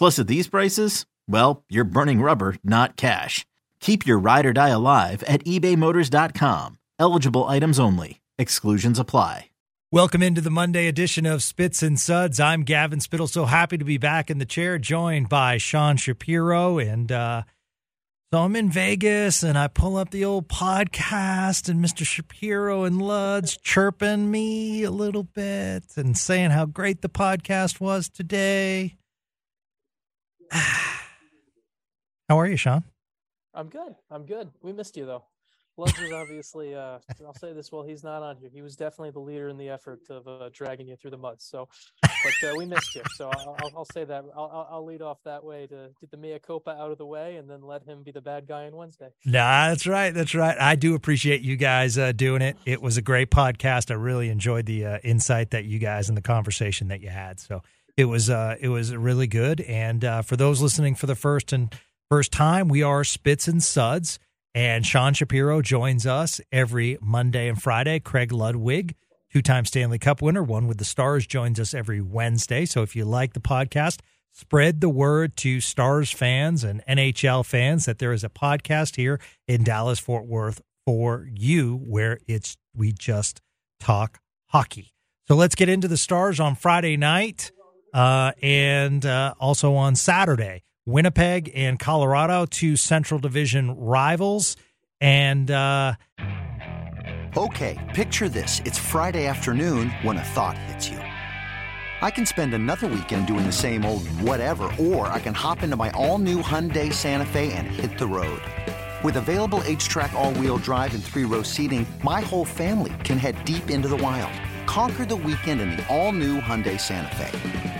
Plus, at these prices, well, you're burning rubber, not cash. Keep your ride or die alive at ebaymotors.com. Eligible items only. Exclusions apply. Welcome into the Monday edition of Spits and Suds. I'm Gavin Spittle. So happy to be back in the chair, joined by Sean Shapiro. And uh, so I'm in Vegas and I pull up the old podcast, and Mr. Shapiro and Luds chirping me a little bit and saying how great the podcast was today. how are you, Sean? I'm good. I'm good. We missed you though. Luds was obviously. Uh, I'll say this while he's not on here. He was definitely the leader in the effort of uh, dragging you through the mud. So, but uh, we missed you. So I'll, I'll, I'll say that. I'll, I'll lead off that way to get the mea culpa out of the way, and then let him be the bad guy on Wednesday. Nah, that's right. That's right. I do appreciate you guys uh, doing it. It was a great podcast. I really enjoyed the uh, insight that you guys and the conversation that you had. So it was uh, it was really good. And uh, for those listening for the first and first time, we are Spits and Suds. And Sean Shapiro joins us every Monday and Friday. Craig Ludwig, two time Stanley Cup winner, one with the Stars, joins us every Wednesday. So if you like the podcast, spread the word to Stars fans and NHL fans that there is a podcast here in Dallas Fort Worth for you where it's we just talk hockey. So let's get into the Stars on Friday night uh, and uh, also on Saturday. Winnipeg and Colorado, two Central Division rivals. And uh, Okay, picture this. It's Friday afternoon when a thought hits you. I can spend another weekend doing the same old whatever, or I can hop into my all new Hyundai Santa Fe and hit the road. With available HTRAC, all wheel drive, and three row seating, my whole family can head deep into the wild. Conquer the weekend in the all new Hyundai Santa Fe.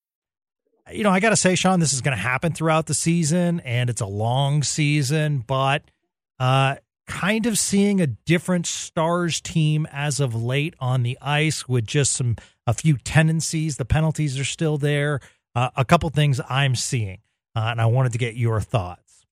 You know, I got to say, Sean, this is going to happen throughout the season, and it's a long season, but uh, kind of seeing a different Stars team as of late on the ice with just some a few tendencies. The penalties are still there. Uh, a couple things I'm seeing, uh, and I wanted to get your thoughts.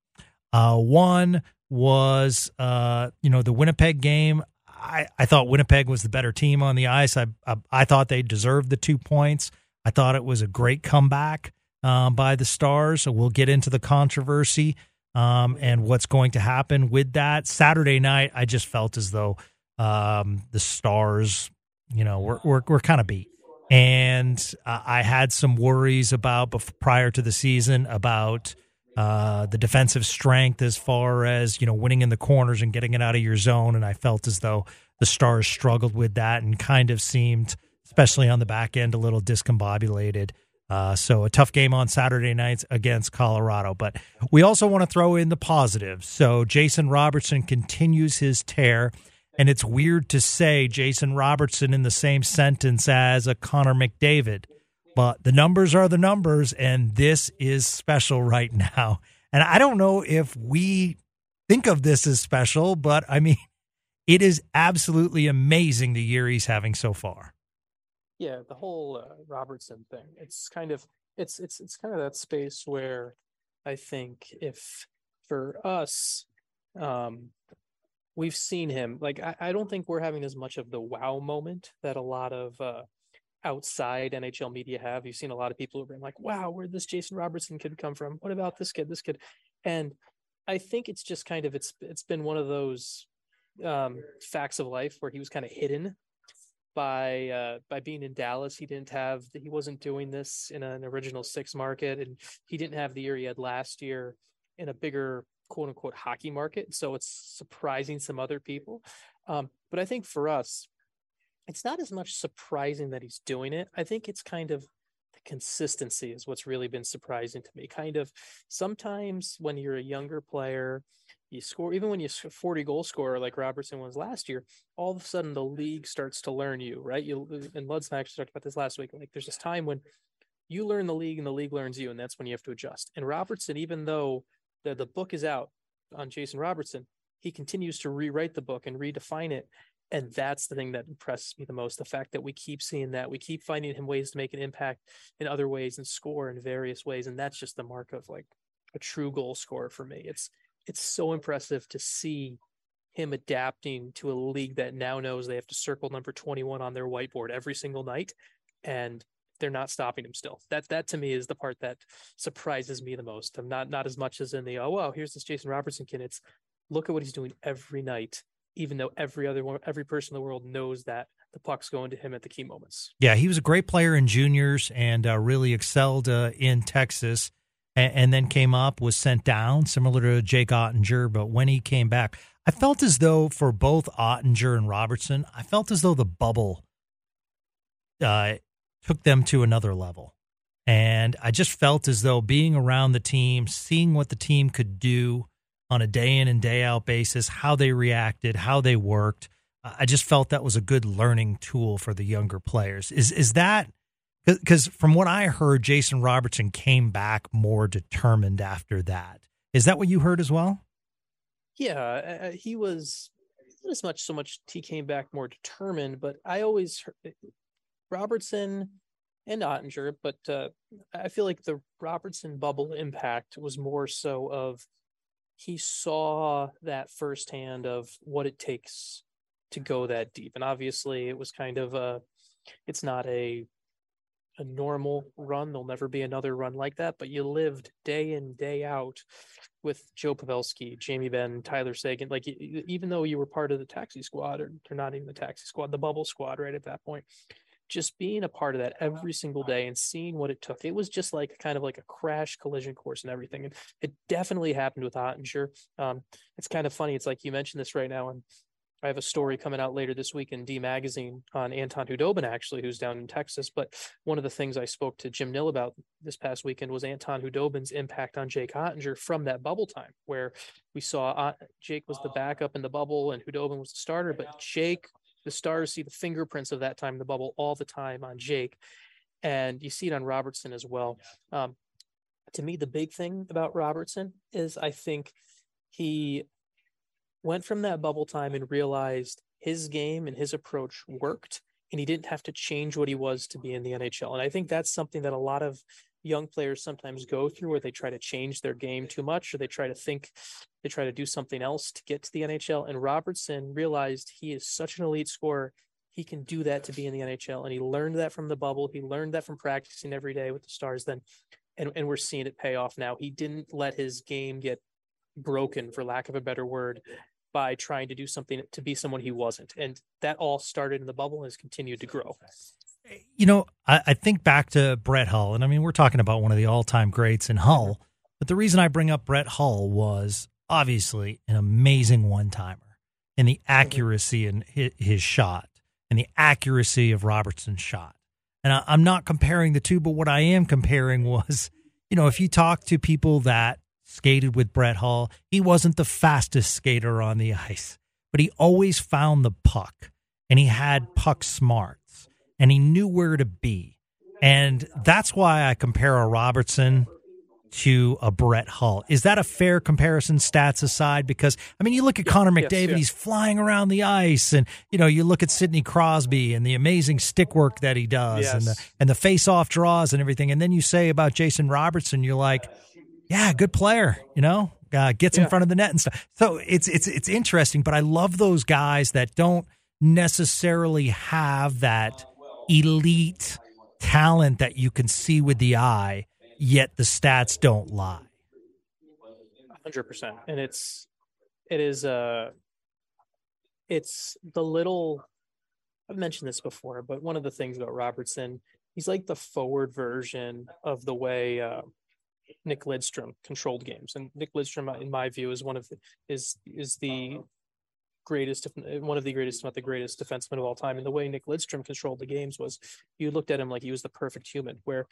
Uh, one was, uh, you know, the Winnipeg game. I, I thought Winnipeg was the better team on the ice. I, I I thought they deserved the two points. I thought it was a great comeback um, by the Stars. So we'll get into the controversy um, and what's going to happen with that. Saturday night, I just felt as though um, the Stars, you know, were, were, were kind of beat. And uh, I had some worries about bef- prior to the season about uh, the defensive strength as far as, you know, winning in the corners and getting it out of your zone. And I felt as though the Stars struggled with that and kind of seemed – especially on the back end, a little discombobulated Uh, so a tough game on Saturday nights against Colorado. But we also want to throw in the positives. So Jason Robertson continues his tear. And it's weird to say Jason Robertson in the same sentence as a Connor McDavid. But the numbers are the numbers, and this is special right now. And I don't know if we think of this as special, but I mean, it is absolutely amazing the year he's having so far. Yeah, the whole uh, Robertson thing. It's kind of it's it's it's kind of that space where I think if for us, um, we've seen him like I, I don't think we're having as much of the wow moment that a lot of uh, outside NHL media have. You've seen a lot of people who've been like, "Wow, where this Jason Robertson kid come from? What about this kid? This kid?" And I think it's just kind of it's it's been one of those um, facts of life where he was kind of hidden by uh, by being in Dallas. He didn't have he wasn't doing this in an original six market, and he didn't have the year he had last year in a bigger quote unquote hockey market. So it's surprising some other people. Um, but I think for us, it's not as much surprising that he's doing it. I think it's kind of the consistency is what's really been surprising to me. Kind of sometimes when you're a younger player, you score even when you 40 goal scorer like Robertson was last year, all of a sudden the league starts to learn you, right? You uh, and Lud's actually talked about this last week. Like there's this time when you learn the league and the league learns you, and that's when you have to adjust. And Robertson, even though the, the book is out on Jason Robertson, he continues to rewrite the book and redefine it and that's the thing that impresses me the most the fact that we keep seeing that we keep finding him ways to make an impact in other ways and score in various ways and that's just the mark of like a true goal scorer for me it's it's so impressive to see him adapting to a league that now knows they have to circle number 21 on their whiteboard every single night and they're not stopping him still. That that to me is the part that surprises me the most. I'm not not as much as in the oh wow here's this jason robertson kid. It's look at what he's doing every night even though every other one, every person in the world knows that the puck's going to him at the key moments. Yeah, he was a great player in juniors and uh, really excelled uh, in Texas, and, and, then came up, was sent down, similar to Jake Oettinger. But when he came back, I felt as though for both Oettinger and Robertson, I felt as though the bubble uh, took them to another level. And I just felt as though being around the team, seeing what the team could do, on a day in and day out basis, how they reacted, how they worked. I just felt that was a good learning tool for the younger players. Is is that because from what I heard, Jason Robertson came back more determined after that. Is that what you heard as well? Yeah, uh, he was not as much so much he came back more determined, but I always heard, Robertson and Oettinger, but uh, I feel like the Robertson bubble impact was more so of he saw that firsthand of what it takes to go that deep. And obviously it was kind of a it's not a a normal run. There'll never be another run like that, but you lived day in, day out with Joe Pavelski, Jamie Benn, Tyler Seguin. Like, even though you were part of the taxi squad, or, or not even the taxi squad, the bubble squad, right at that point, just being a part of that every single day and seeing what it took. It was just like kind of like a crash collision course and everything. And it definitely happened with Oettinger. Um, it's kind of funny. It's like you mentioned this right now, and I have a story coming out later this week in D Magazine on Anton Khudobin, actually, who's down in Texas. But one of the things I spoke to Jim Nill about this past weekend was Anton Khudobin's impact on Jake Oettinger from that bubble time, where we saw Jake was the backup in the bubble and Khudobin was the starter, but Jake the stars see the fingerprints of that time in the bubble all the time on Jake, and you see it on Robertson as well. Um, to me, the big thing about Robertson is I think he went from that bubble time and realized his game and his approach worked, and he didn't have to change what he was to be in the NHL. And I think that's something that a lot of young players sometimes go through where they try to change their game too much or they try to think they try to do something else to get to the NHL. And Robertson realized he is such an elite scorer. He can do that to be in the NHL. And he learned that from the bubble. He learned that from practicing every day with the stars then. And, and we're seeing it pay off now. He didn't let his game get broken, for lack of a better word, by trying to do something to be someone he wasn't. And that all started in the bubble and has continued to grow you know, I, I, think back to Brett Hull, and I mean, we're talking about one of the all time greats in Hull, but the reason I bring up Brett Hull was obviously an amazing one timer and the mm-hmm. accuracy in his, his, shot and the accuracy of Robertson's shot. And I, I'm not comparing the two, but what I am comparing was, you know, if you talk to people that skated with Brett Hull, he wasn't the fastest skater on the ice, but he always found the puck and he had puck smarts and he knew where to be. And that's why I compare a Robertson to a Brett Hull. Is that a fair comparison, stats aside? Because I mean, you look at yeah, Connor McDavid; yes, yeah. he's flying around the ice, and you know, you look at Sidney Crosby and the amazing stick work that he does, yes. and the and the face-off draws and everything. And then you say about Jason Robertson, you're like, yeah, good player, you know, uh, gets yeah. in front of the net and stuff. So it's it's it's interesting, but I love those guys that don't necessarily have that elite talent that you can see with the eye yet the stats don't lie. 100%. And it's, it is, uh, it's the little, I've mentioned this before, but one of the things about Robertson, he's like the forward version of the way, uh, Nick Lidstrom controlled games, and Nick Lidstrom, uh, in my view, is one of the, is is the greatest, uh, one of the greatest, not the greatest defenseman of all time. And the way Nick Lidstrom controlled the games was, you looked at him like he was the perfect human, where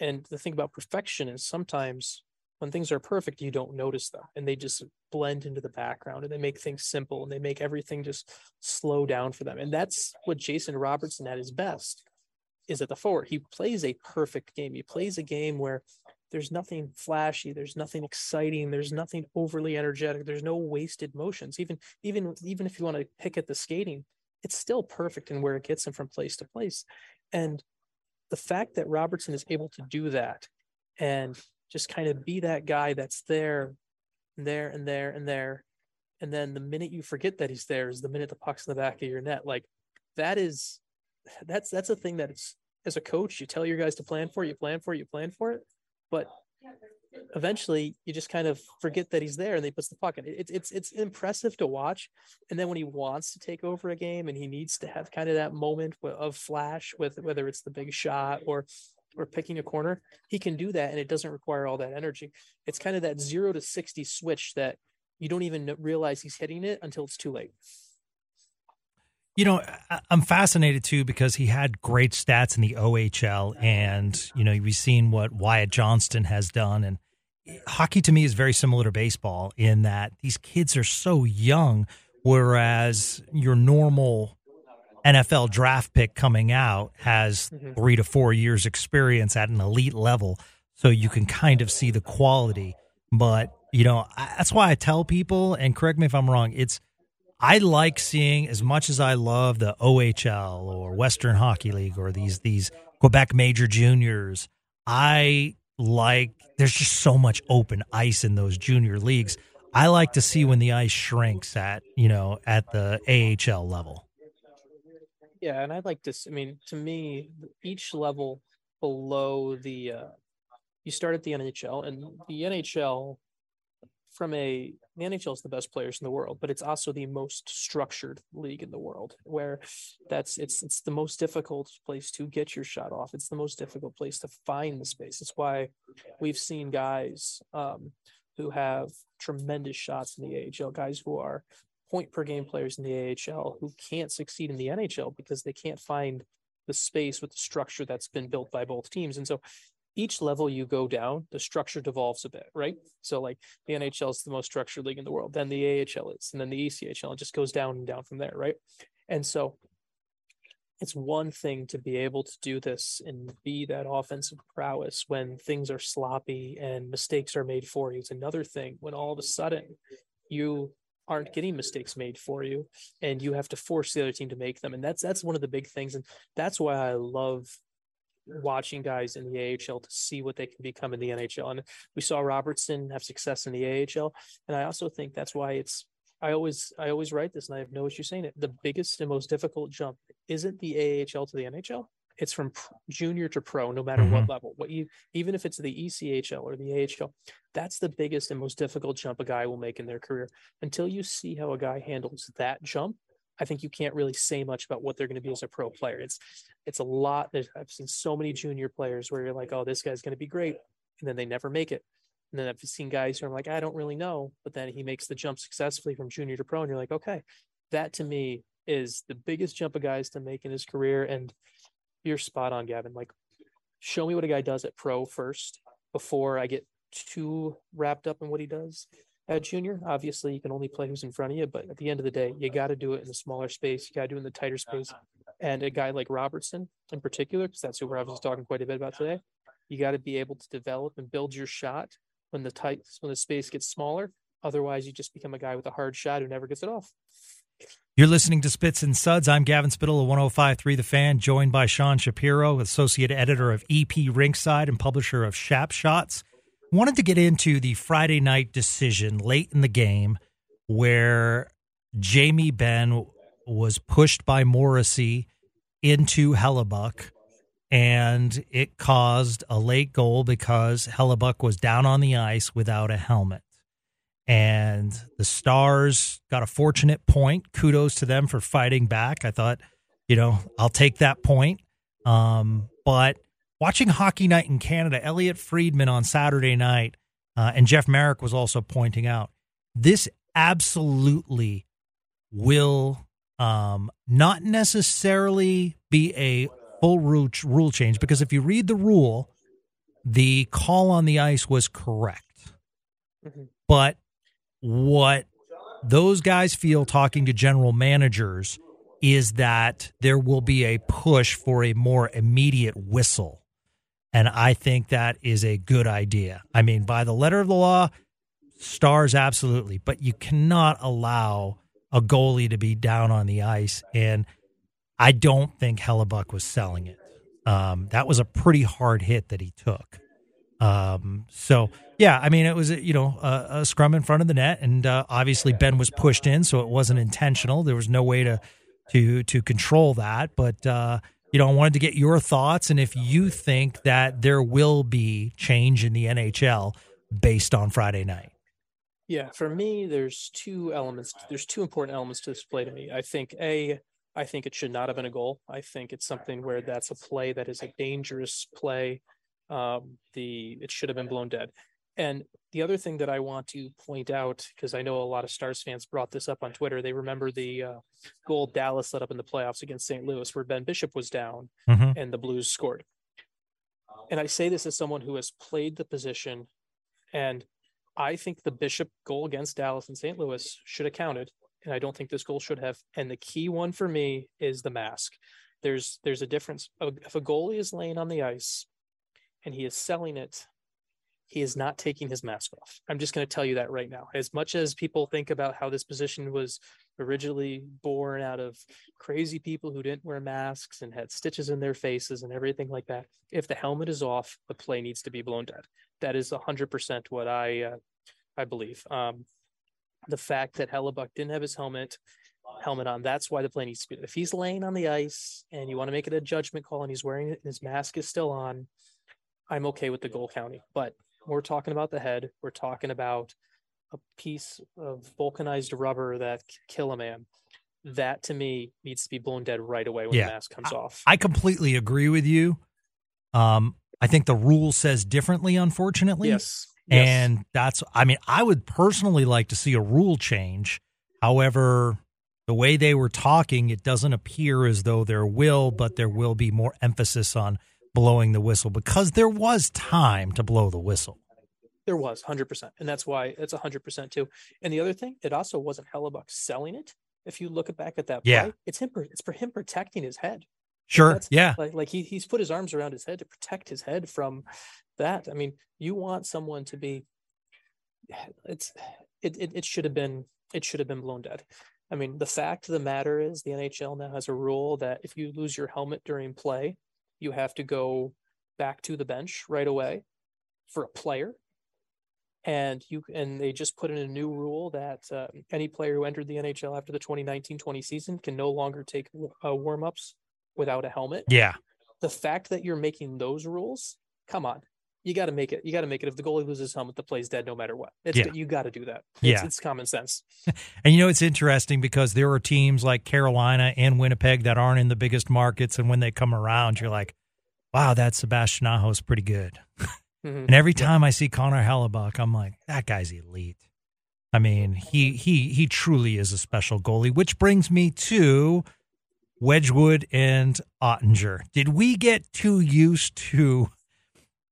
and the thing about perfection is sometimes when things are perfect, you don't notice them and they just blend into the background and they make things simple and they make everything just slow down for them. And that's what Jason Robertson at his best is at the forward. He plays a perfect game. He plays a game where there's nothing flashy, there's nothing exciting, there's nothing overly energetic, there's no wasted motions. Even even even if you want to pick at the skating, it's still perfect in where it gets him from place to place. And the fact that Robertson is able to do that and just kind of be that guy that's there, and there, and there, and there. And then the minute you forget that he's there is the minute the puck's in the back of your net. Like that is that's that's a thing that it's as a coach, you tell your guys to plan for, you plan for, you plan for it. But eventually you just kind of forget that he's there and they puts the puck in. It's it's it's impressive to watch. And then when he wants to take over a game and he needs to have kind of that moment of flash with whether it's the big shot or or picking a corner, he can do that and it doesn't require all that energy. It's kind of that 0 to 60 switch that you don't even realize he's hitting it until it's too late. You know, I'm fascinated too because he had great stats in the OHL, and you know we've seen what Wyatt Johnston has done, and hockey to me is very similar to baseball in that these kids are so young, whereas your normal NFL draft pick coming out has mm-hmm. three to four years experience at an elite level, so you can kind of see the quality. But you know, that's why I tell people, and correct me if I'm wrong, it's I like seeing as much as I love the OHL or Western Hockey League or these these Quebec Major Juniors. I like there's just so much open ice in those junior leagues. I like to see when the ice shrinks at you know at the AHL level. Yeah, and I'd like to. I mean, to me, each level below the uh, you start at the NHL, and the NHL from a the NHL is the best players in the world, but it's also the most structured league in the world where that's it's it's the most difficult place to get your shot off. It's the most difficult place to find the space. It's why we've seen guys um, who have tremendous shots in the AHL, guys who are point per game players in the AHL who can't succeed in the NHL because they can't find the space with the structure that's been built by both teams. And so each level you go down, the structure devolves a bit, right? So like the NHL is the most structured league in the world, then the AHL is, and then the ECHL, it just goes down and down from there, right? And so it's one thing to be able to do this and be that offensive prowess when things are sloppy and mistakes are made for you. It's another thing when all of a sudden you aren't getting mistakes made for you and you have to force the other team to make them and that's that's one of the big things and that's why I love watching guys in the AHL to see what they can become in the NHL. And we saw Robertson have success in the AHL. And I also think that's why it's I always I always write this and I have no issue saying it. The biggest and most difficult jump isn't the AHL to the NHL. It's from junior to pro, no matter mm-hmm. what level. What you even if it's the ECHL or the AHL, that's the biggest and most difficult jump a guy will make in their career. Until you see how a guy handles that jump, I think you can't really say much about what they're going to be as a pro player. It's it's a lot. I've seen so many junior players where you're like, oh, this guy's going to be great, and then they never make it. And then I've seen guys who are like, I don't really know, but then he makes the jump successfully from junior to pro, and you're like, okay, that to me is the biggest jump a guy's to make in his career. And you're spot on, Gavin. Like, show me what a guy does at pro first before I get too wrapped up in what he does at junior. Obviously, you can only play who's in front of you, but at the end of the day, you got to do it in a smaller space. You got to do it in the tighter space. And a guy like Robertson, in particular, because that's who we're obviously talking quite a bit about today, you got to be able to develop and build your shot when the tight when the space gets smaller. Otherwise, you just become a guy with a hard shot who never gets it off. You're listening to Spits and Suds. I'm Gavin Spittle of 1053 The Fan, joined by Sean Shapiro, associate editor of EP Rinkside and publisher of Shap Shots. Wanted to get into the Friday night decision late in the game where Jamie Benn was pushed by Morrissey into Hellebuyck and it caused a late goal because Hellebuyck was down on the ice without a helmet. And the Stars got a fortunate point. Kudos to them for fighting back. I thought, you know, I'll take that point. Um, but watching Hockey Night in Canada, Elliotte Friedman on Saturday night, uh, and Jeff Marek was also pointing out this absolutely will um, not necessarily be a full rule, rule change because if you read the rule, the call on the ice was correct. Mm-hmm. But what those guys feel talking to general managers is that there will be a push for a more immediate whistle. And I think that is a good idea. I mean, by the letter of the law, stars absolutely, but you cannot allow a goalie to be down on the ice. And I don't think Hellebuyck was selling it. Um, that was a pretty hard hit that he took. Um, so yeah, I mean, it was you know a, a scrum in front of the net, and uh, obviously Benn was pushed in, so it wasn't intentional. There was no way to to to control that, but uh, you know, I wanted to get your thoughts and if you think that there will be change in the NHL based on Friday night. Yeah, for me, there's two elements. There's two important elements to this play to me. I think a I think it should not have been a goal. I think it's something where that's a play that is a dangerous play um, the it should have been blown dead. And the other thing that I want to point out, because I know a lot of Stars fans brought this up on Twitter, they remember the uh, goal Dallas let up in the playoffs against St. Louis, where Ben Bishop was down mm-hmm. and the Blues scored. And I say this as someone who has played the position, and I think the Bishop goal against Dallas and St. Louis should have counted, and I don't think this goal should have. And the key one for me is the mask. There's there's a difference. If a goalie is laying on the ice and he is selling it, he is not taking his mask off. I'm just going to tell you that right now. As much as people think about how this position was originally born out of crazy people who didn't wear masks and had stitches in their faces and everything like that, if the helmet is off, the play needs to be blown dead. That is 100% what I uh, I believe. Um, the fact that Hellebuyck didn't have his helmet helmet on. That's why the play needs to be. If he's laying on the ice and you want to make it a judgment call and he's wearing it and his mask is still on, I'm okay with the goal counting. But we're talking about the head. We're talking about a piece of vulcanized rubber that kill a man. That to me needs to be blown dead right away when yeah, the mask comes I, off. I completely agree with you. Um, I think the rule says differently, unfortunately. Yes. And yes. that's, I mean, I would personally like to see a rule change. However, the way they were talking, it doesn't appear as though there will, but there will be more emphasis on blowing the whistle because there was time to blow the whistle. There was 100%. And that's why it's 100% too. And the other thing, it also wasn't Hellebuyck selling it. If you look back at that play, yeah. it's him it's for him protecting his head. Sure. yeah. Like like he he's put his arms around his head to protect his head from that. I mean, you want someone to be it's it it, it should have been it should have been blown dead. I mean, the fact of the matter is the NHL now has a rule that if you lose your helmet during play, you have to go back to the bench right away for a player and you and they just put in a new rule that uh, any player who entered the NHL after the 2019-20 season can no longer take uh, warm-ups without a helmet. Yeah. The fact that you're making those rules, come on. You got to make it. You got to make it. If the goalie loses his helmet, the play's dead no matter what. It's, yeah. You got to do that. It's, yeah. It's common sense. and you know, it's interesting because there are teams like Carolina and Winnipeg that aren't in the biggest markets. And when they come around, you're like, wow, that Sebastian Aho is pretty good. Mm-hmm. And every time yeah. I see Connor Hellebuyck, I'm like, that guy's elite. I mean, he he he truly is a special goalie, which brings me to Wedgewood and Oettinger. Did we get too used to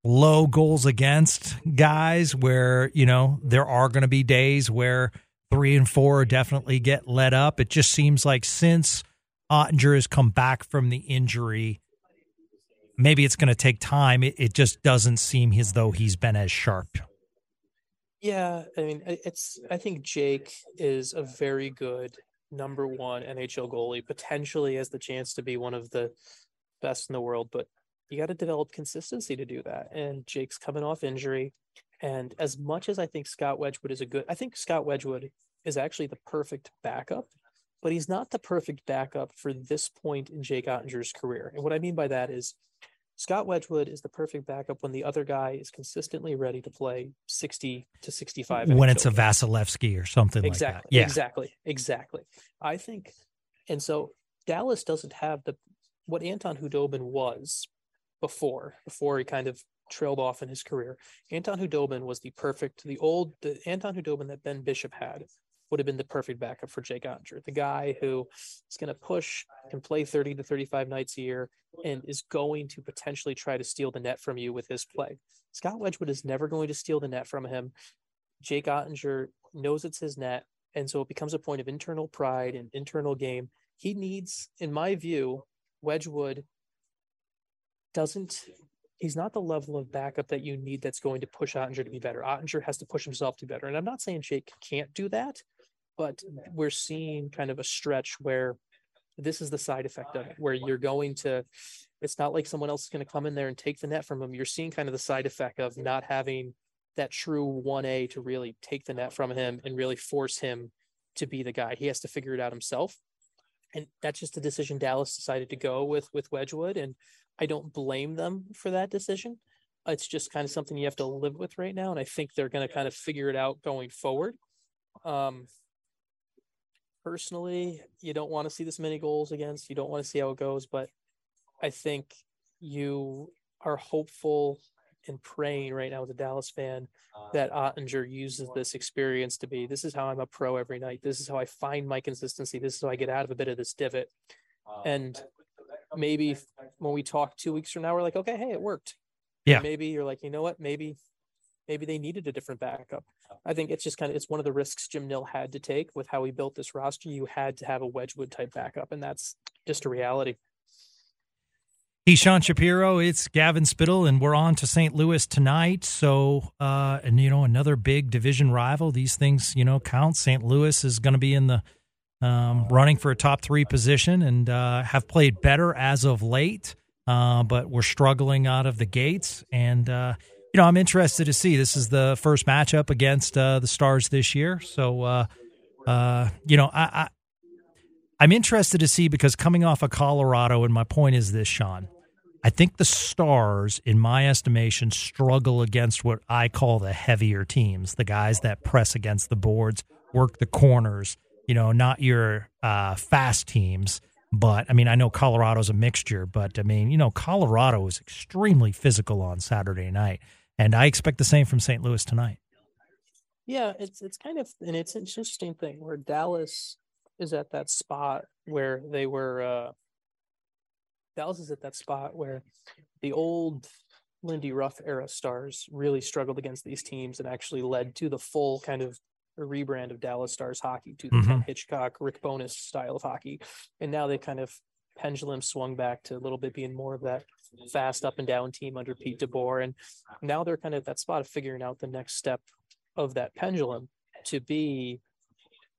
low goals against guys where, you know, there are going to be days where three and four definitely get let up? It just seems like since Oettinger has come back from the injury, maybe it's going to take time. It, it just doesn't seem as though he's been as sharp. Yeah, I mean, it's. I think Jake is a very good number one NHL goalie, potentially has the chance to be one of the best in the world, but you got to develop consistency to do that. And Jake's coming off injury. And as much as I think Scott Wedgewood is a good, I think Scott Wedgewood is actually the perfect backup, but he's not the perfect backup for this point in Jake Oettinger's career. And what I mean by that is Scott Wedgewood is the perfect backup when the other guy is consistently ready to play 60 to 65. When it's a Vasilevskiy or something exactly, like that. Yeah. Exactly. Exactly. I think, and so Dallas doesn't have the, what Anton Khudobin was before, before he kind of trailed off in his career. Anton Khudobin was the perfect, the old, the Anton Khudobin that Ben Bishop had would have been the perfect backup for Jake Oettinger, the guy who is going to push, can play 30 to 35 nights a year, and is going to potentially try to steal the net from you with his play. Scott Wedgewood is never going to steal the net from him. Jake Oettinger knows it's his net, and so it becomes a point of internal pride and internal game. He needs, in my view, Wedgewood doesn't he's not the level of backup that you need that's going to push Oettinger to be better. Oettinger has to push himself to be better. And I'm not saying Jake can't do that, but we're seeing kind of a stretch where this is the side effect of it, where you're going to, it's not like someone else is going to come in there and take the net from him. You're seeing kind of the side effect of not having that true 1A to really take the net from him and really force him to be the guy. He has to figure it out himself. And that's just a decision Dallas decided to go with with Wedgewood And I don't blame them for that decision. It's just kind of something you have to live with right now. And I think they're going to kind of figure it out going forward. Um, personally, you don't want to see this many goals against. You don't want to see how it goes, but I think you are hopeful and praying right now as a Dallas fan that Oettinger uses this experience to be this is how I'm a pro every night. This is how I find my consistency. This is how I get out of a bit of this divot. And maybe when we talk two weeks from now, we're like, okay, hey, it worked. Yeah. And maybe you're like, you know what? Maybe maybe they needed a different backup. I think it's just kind of it's one of the risks Jim Nill had to take with how he built this roster. You had to have a Wedgewood type backup, and that's just a reality. He's Sean Shapiro. It's Gavin Spittle, and we're on to St. Louis tonight. So, uh, and you know, another big division rival. These things, you know, count. St. Louis is going to be in the um, running for a top three position and uh, have played better as of late, uh, but we're struggling out of the gates. And uh, you know, I'm interested to see. This is the first matchup against uh, the Stars this year, so uh, uh, you know, I, I am interested to see because coming off of Colorado, and my point is this, Sean. I think the Stars, in my estimation, struggle against what I call the heavier teams, the guys that press against the boards, work the corners. You know, not your uh, fast teams. But I mean, I know Colorado's a mixture, but I mean, you know, Colorado is extremely physical on Saturday night. And I expect the same from St. Louis tonight. Yeah, it's it's kind of and it's an interesting thing where Dallas is at that spot where they were uh Dallas is at that spot where the old Lindy Ruff era stars really struggled against these teams and actually led to the full kind of rebrand of Dallas Stars hockey to the mm-hmm. Ken Hitchcock, Rick Bowness style of hockey. And now they kind of pendulum swung back to a little bit being more of that fast up and down team under Pete DeBoer. And now they're kind of at that spot of figuring out the next step of that pendulum to be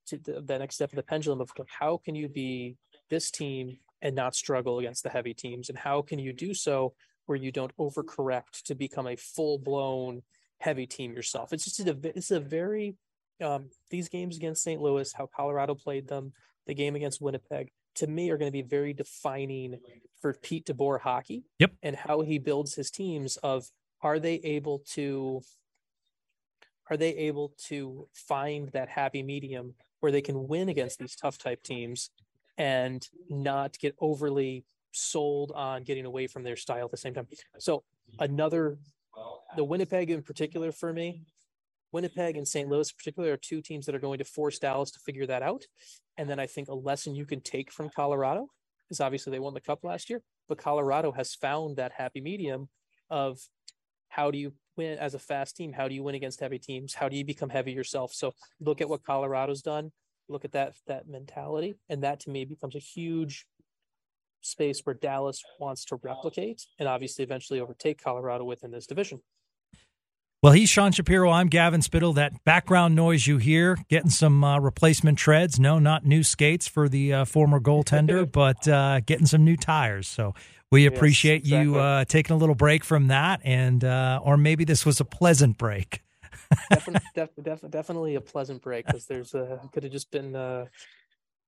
to the, the next step of the pendulum of how can you be this team and not struggle against the heavy teams? And how can you do so where you don't overcorrect to become a full blown heavy team yourself? It's just a, it's a very, um, these games against St. Louis, how Colorado played them, the game against Winnipeg, to me are going to be very defining for Pete DeBoer hockey. Yep. And how he builds his teams of are they able to are they able to find that happy medium where they can win against these tough type teams and not get overly sold on getting away from their style at the same time. So another the Winnipeg in particular for me Winnipeg and St. Louis, particularly, are two teams that are going to force Dallas to figure that out. And then I think a lesson you can take from Colorado is obviously they won the cup last year, but Colorado has found that happy medium of how do you win as a fast team? How do you win against heavy teams? How do you become heavy yourself? So look at what Colorado's done. Look at that that mentality, and that to me becomes a huge space where Dallas wants to replicate and obviously eventually overtake Colorado within this division. Well, he's Sean Shapiro. I'm Gavin Spittle. That background noise you hear, getting some uh, replacement treads. No, not new skates for the uh, former goaltender, but uh, getting some new tires. So we appreciate yes, exactly. you uh, taking a little break from that, and uh, or maybe this was a pleasant break. definitely, def- definitely a pleasant break because there's uh, could have just been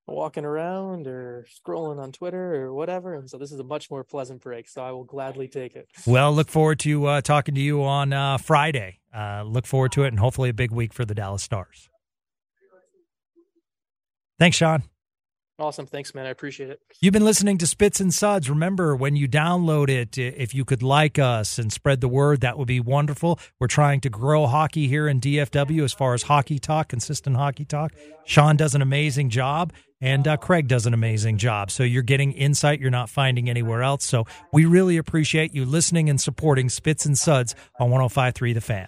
walking around or scrolling on Twitter or whatever. And so this is a much more pleasant break. So I will gladly take it. Well, look forward to uh, talking to you on uh, Friday. Uh, look forward to it and hopefully a big week for the Dallas Stars. Thanks, Sean. Awesome. Thanks, man. I appreciate it. You've been listening to Spits and Suds. Remember, when you download it, if you could like us and spread the word, that would be wonderful. We're trying to grow hockey here in DFW as far as hockey talk, consistent hockey talk. Sean does an amazing job, and uh, Craig does an amazing job. So you're getting insight you're not finding anywhere else. So we really appreciate you listening and supporting Spits and Suds on 1053 The Fan.